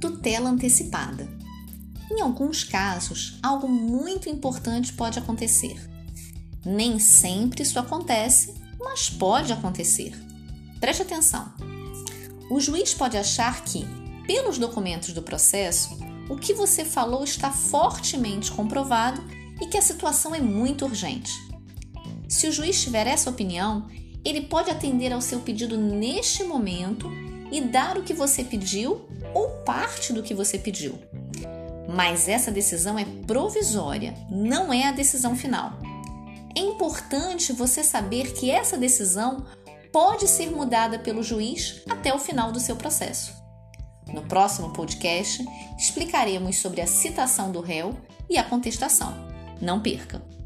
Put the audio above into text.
tutela antecipada. Em alguns casos, algo muito importante pode acontecer. Nem sempre isso acontece, mas pode acontecer. Preste atenção. O juiz pode achar que, pelos documentos do processo, o que você falou está fortemente comprovado e que a situação é muito urgente. Se o juiz tiver essa opinião, ele pode atender ao seu pedido neste momento e dar o que você pediu ou parte do que você pediu. Mas essa decisão é provisória, não é a decisão final. É importante você saber que essa decisão pode ser mudada pelo juiz até o final do seu processo. No próximo podcast, explicaremos sobre a citação do réu e a contestação. Não perca!